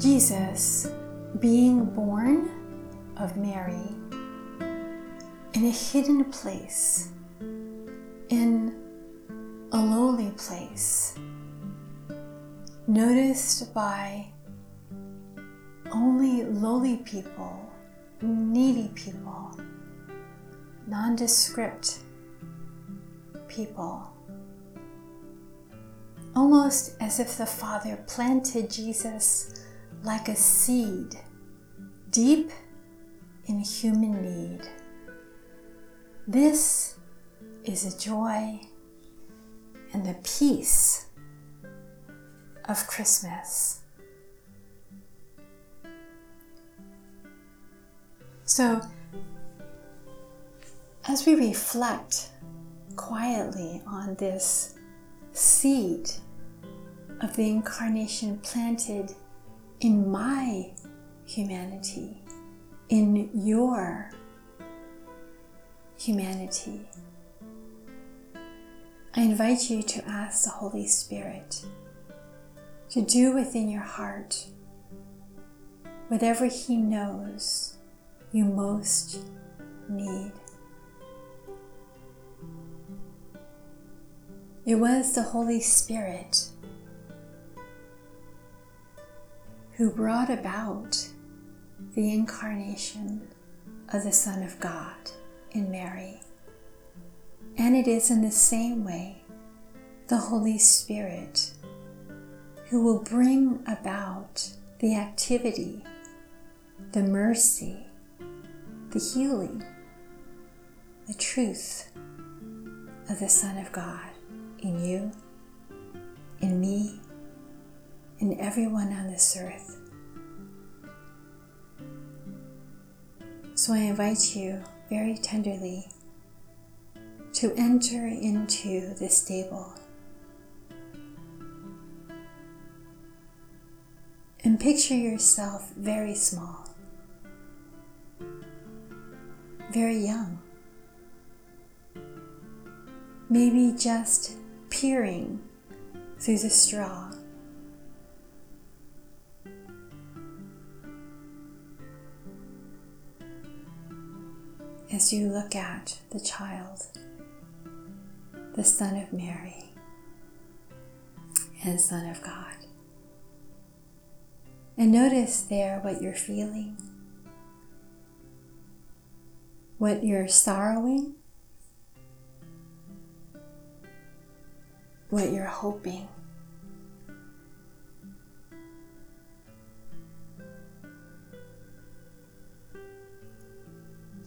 Jesus being born of Mary in a hidden place, in a lowly place, noticed by only lowly people, needy people, nondescript people. Almost as if the Father planted Jesus like a seed deep in human need. This is a joy and the peace of Christmas. So, as we reflect quietly on this seed of the incarnation planted in my humanity, in your humanity, I invite you to ask the Holy Spirit to do within your heart whatever He knows you most need. It was the Holy Spirit who brought about the incarnation of the Son of God in Mary. And it is in the same way the Holy Spirit who will bring about the activity, the mercy, the healing, the truth of the Son of God in you, in me, in everyone on this earth. So I invite you very tenderly to enter into this stable and picture yourself very small, very young, maybe just peering through the straw. You look at the child, the Son of Mary, and Son of God. And notice there what you're feeling, what you're sorrowing, what you're hoping.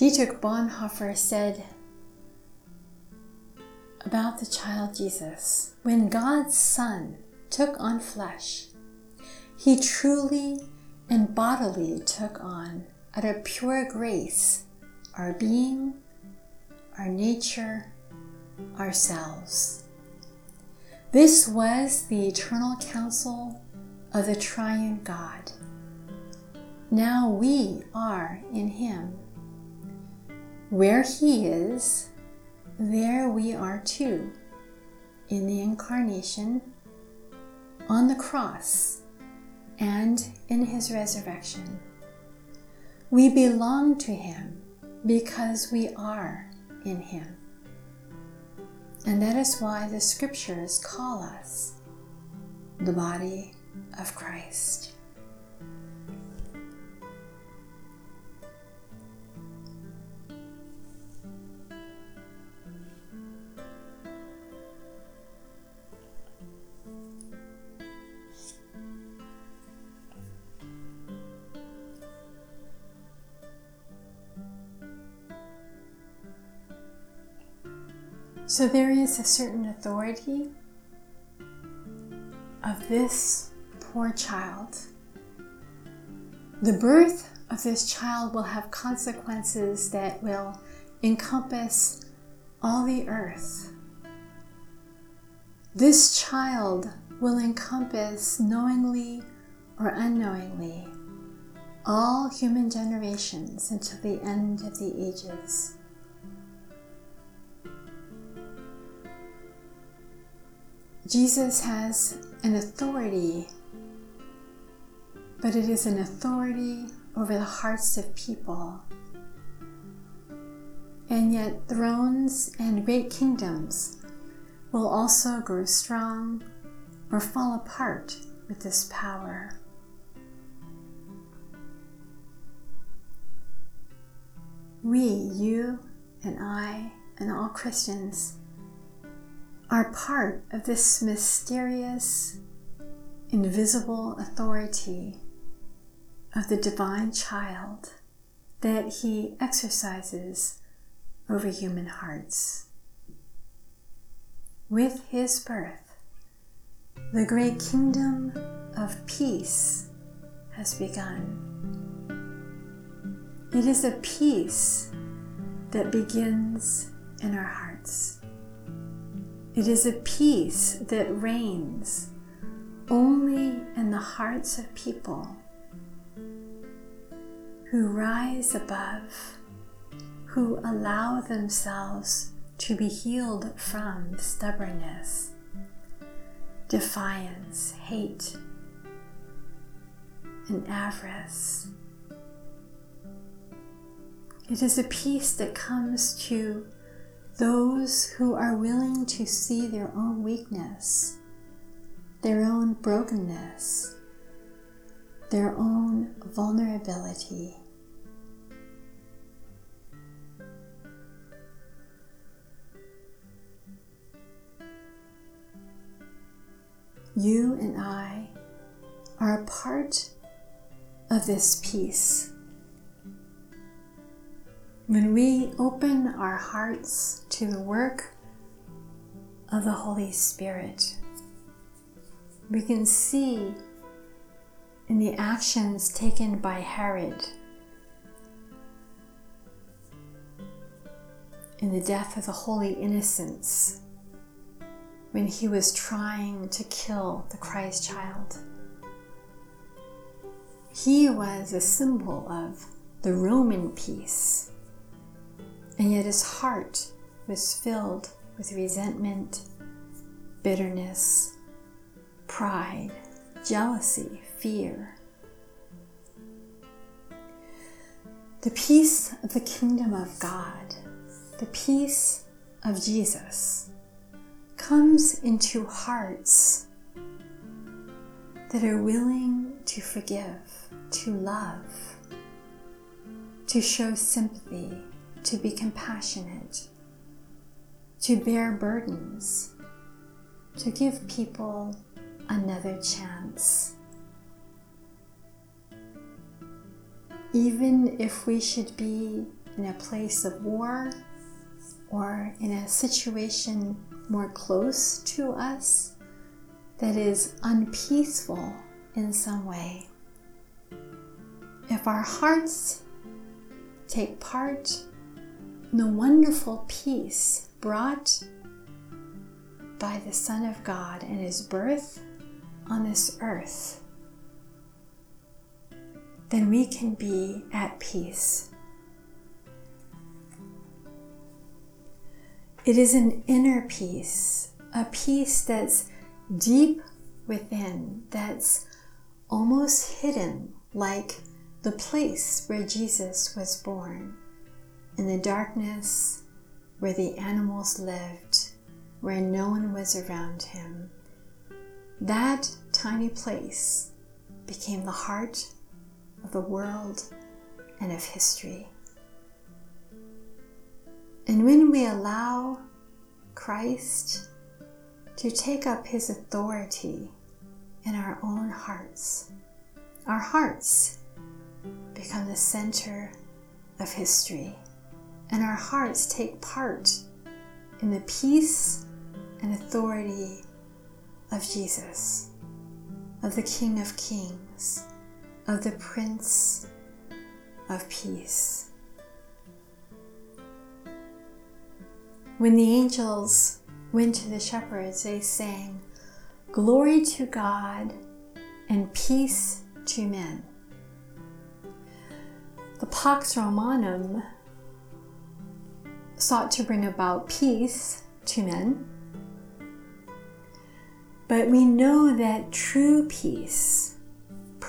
Dietrich Bonhoeffer said about the child Jesus when God's Son took on flesh, he truly and bodily took on, out of pure grace, our being, our nature, ourselves. This was the eternal counsel of the triune God. Now we are in Him. Where He is, there we are too, in the Incarnation, on the cross, and in His resurrection. We belong to Him because we are in Him. And that is why the scriptures call us the body of Christ. So there is a certain authority of this poor child. The birth of this child will have consequences that will encompass all the earth. This child will encompass knowingly or unknowingly all human generations until the end of the ages. Jesus has an authority but it is an authority over the hearts of people. And yet, thrones and great kingdoms will also grow strong or fall apart with this power. We, you and I, and all Christians, are part of this mysterious, invisible authority of the divine child that he exercises over human hearts. With his birth, the great kingdom of peace has begun. It is a peace that begins in our hearts. It is a peace that reigns only in the hearts of people who rise above, who allow themselves to be healed from stubbornness, defiance, hate, and avarice. It is a peace that comes to those who are willing to see their own weakness, their own brokenness, their own vulnerability. You and I are a part of this peace. When we open our hearts to the work of the Holy Spirit, we can see in the actions taken by Herod in the death of the holy innocents when he was trying to kill the Christ child. He was a symbol of the Roman peace, and yet his heart was filled with resentment, bitterness, pride, jealousy, fear. The peace of the kingdom of God, the peace of Jesus, comes into hearts that are willing to forgive, to love, to show sympathy, to be compassionate, to bear burdens, to give people another chance. Even if we should be in a place of war or in a situation more close to us that is unpeaceful in some way. If our hearts take part the wonderful peace brought by the Son of God and His birth on this earth, then we can be at peace. It is an inner peace, a peace that's deep within, that's almost hidden, like the place where Jesus was born, in the darkness where the animals lived, where no one was around him. That tiny place became the heart of the world and of history. And when we allow Christ to take up his authority in our own hearts, our hearts become the center of history, and our hearts take part in the peace and authority of Jesus, of the King of Kings, of the Prince of Peace. When the angels went to the shepherds, they sang, Glory to God and peace to men. The Pax Romanum sought to bring about peace to men, but we know that true peace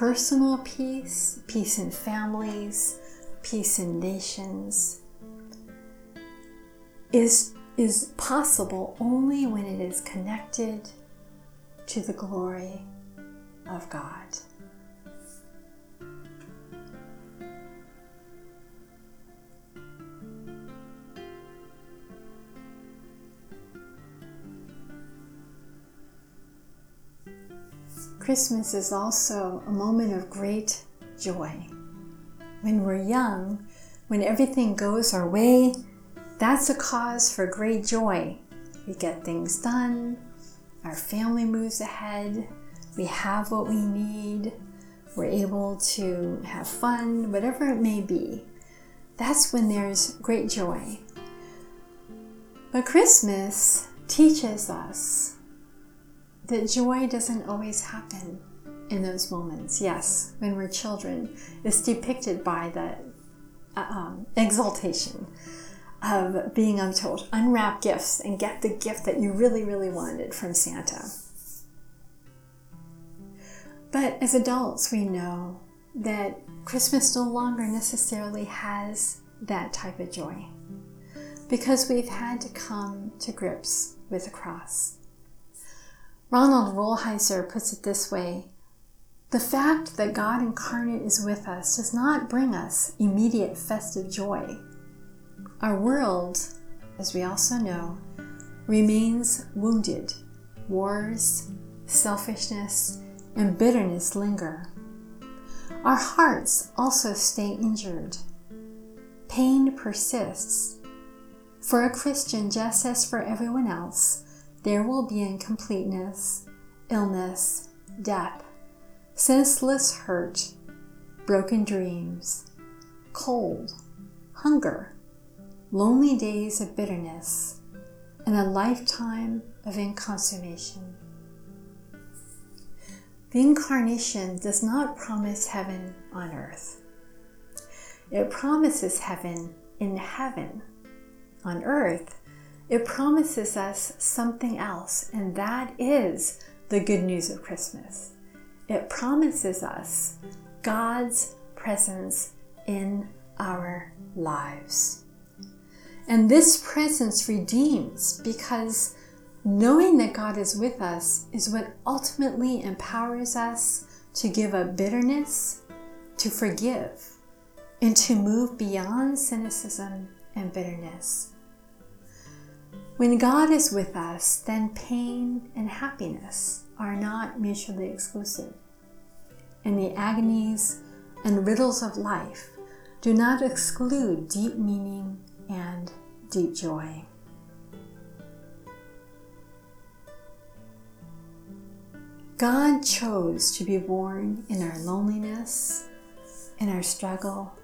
personal peace, peace in families, peace in nations, is, is possible only when it is connected to the glory of God. Christmas is also a moment of great joy. When we're young, when everything goes our way, that's a cause for great joy. We get things done, our family moves ahead, we have what we need, we're able to have fun, whatever it may be. That's when there's great joy. But Christmas teaches us that joy doesn't always happen in those moments. Yes, when we're children, it's depicted by the uh, um, exaltation of being untold. unwrap gifts and get the gift that you really, really wanted from Santa. But as adults, we know that Christmas no longer necessarily has that type of joy because we've had to come to grips with the cross. Ronald Rolheiser puts it this way The fact that God incarnate is with us does not bring us immediate festive joy our world, as we also know, remains wounded. Wars, selfishness, and bitterness linger. Our hearts also stay injured. Pain persists. For a Christian, just as for everyone else, there will be incompleteness, illness, death, senseless hurt, broken dreams, cold, hunger, lonely days of bitterness, and a lifetime of inconsummation. The Incarnation does not promise heaven on earth. It promises heaven in heaven. On earth, it promises us something else, and that is the good news of Christmas. It promises us God's presence in our lives. And this presence redeems because knowing that God is with us is what ultimately empowers us to give up bitterness, to forgive, and to move beyond cynicism and bitterness. When God is with us, then pain and happiness are not mutually exclusive. And the agonies and riddles of life do not exclude deep meaning and deep joy. God chose to be born in our loneliness, in our struggle,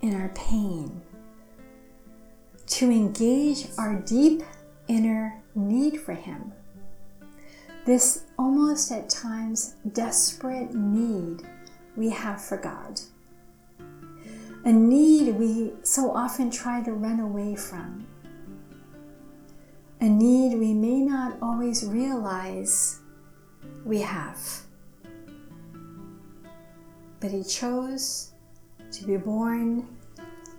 in our pain, to engage our deep inner need for Him. This almost at times desperate need we have for God a need we so often try to run away from, a need we may not always realize we have. But He chose to be born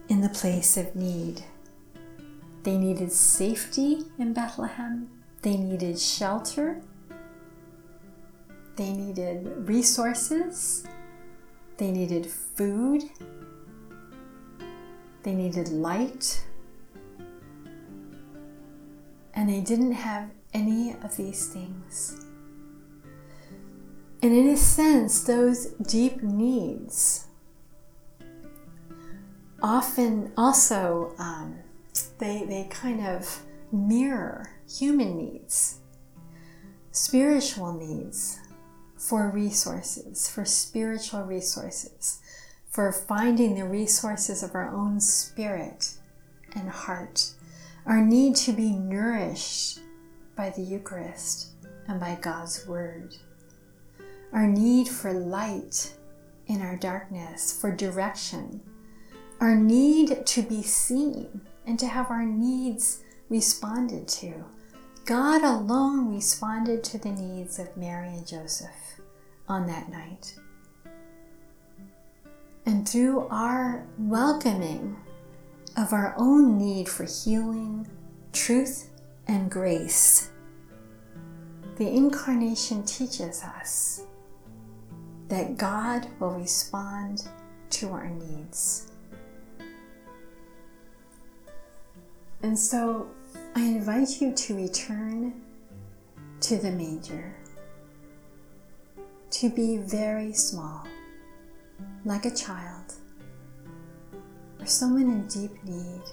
in the place of need. They needed safety in Bethlehem, they needed shelter, they needed resources, they needed food. They needed light, and they didn't have any of these things. And in a sense, those deep needs often also um, they, they kind of mirror human needs, spiritual needs for resources, for spiritual resources for finding the resources of our own spirit and heart, our need to be nourished by the Eucharist and by God's Word, our need for light in our darkness, for direction, our need to be seen and to have our needs responded to. God alone responded to the needs of Mary and Joseph. on that night. And through our welcoming of our own need for healing, truth, and grace, the Incarnation teaches us that God will respond to our needs. And so I invite you to return to the manger, to be very small, like a child, or someone in deep need.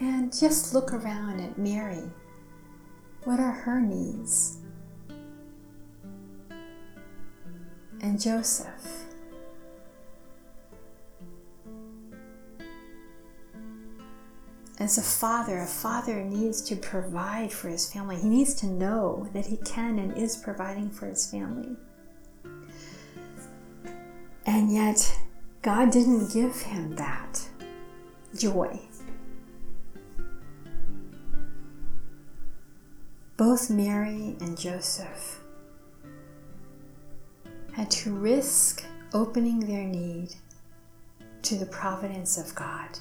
And just look around at Mary. What are her needs? And Joseph. As a father, a father needs to provide for his family. He needs to know that he can and is providing for his family. And yet, God didn't give him that joy. Both Mary and Joseph had to risk opening their need to the providence of God.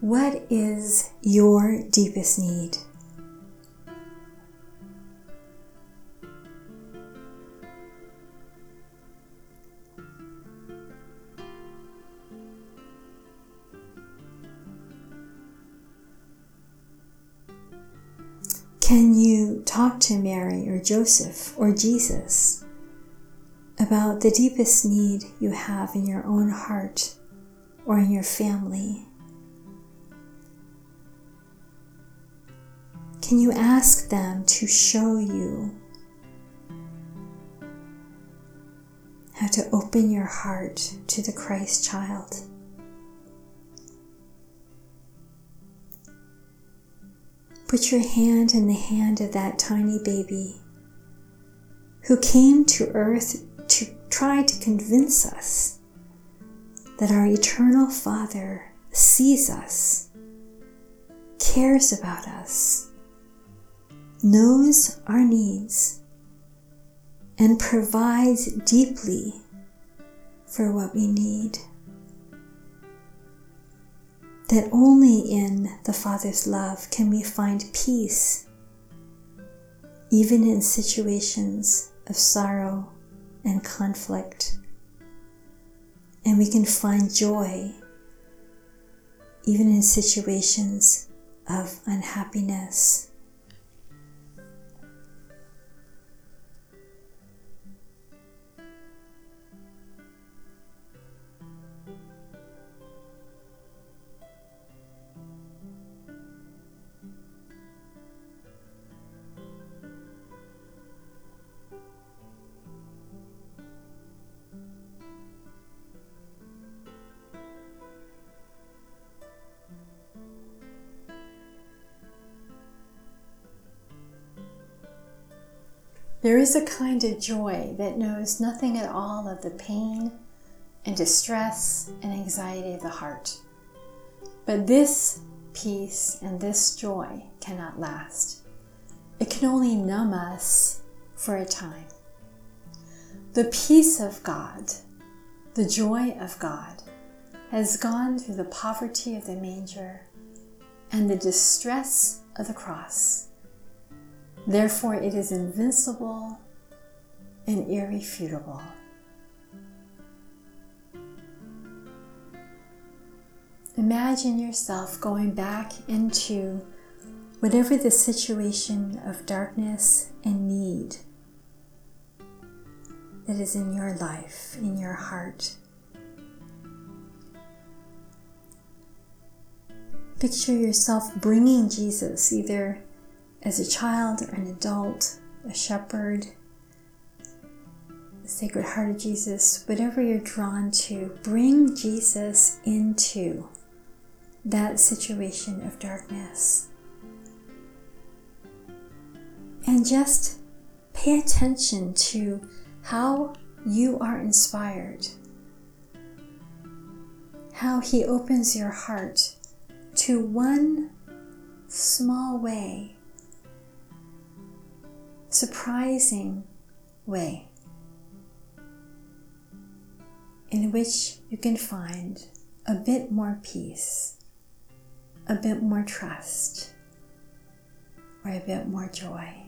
What is your deepest need? Can you talk to Mary or Joseph or Jesus about the deepest need you have in your own heart or in your family? Can you ask them to show you how to open your heart to the Christ child? Put your hand in the hand of that tiny baby who came to earth to try to convince us that our eternal Father sees us, cares about us, knows our needs, and provides deeply for what we need that only in the Father's love can we find peace, even in situations of sorrow and conflict. And we can find joy, even in situations of unhappiness. There is a kind of joy that knows nothing at all of the pain and distress and anxiety of the heart. But this peace and this joy cannot last. It can only numb us for a time. The peace of God, the joy of God, has gone through the poverty of the manger and the distress of the cross Therefore, it is invincible and irrefutable. Imagine yourself going back into whatever the situation of darkness and need that is in your life, in your heart. Picture yourself bringing Jesus either as a child or an adult, a shepherd, the Sacred Heart of Jesus, whatever you're drawn to, bring Jesus into that situation of darkness. And just pay attention to how you are inspired, how He opens your heart to one small way, surprising way in which you can find a bit more peace, a bit more trust, or a bit more joy.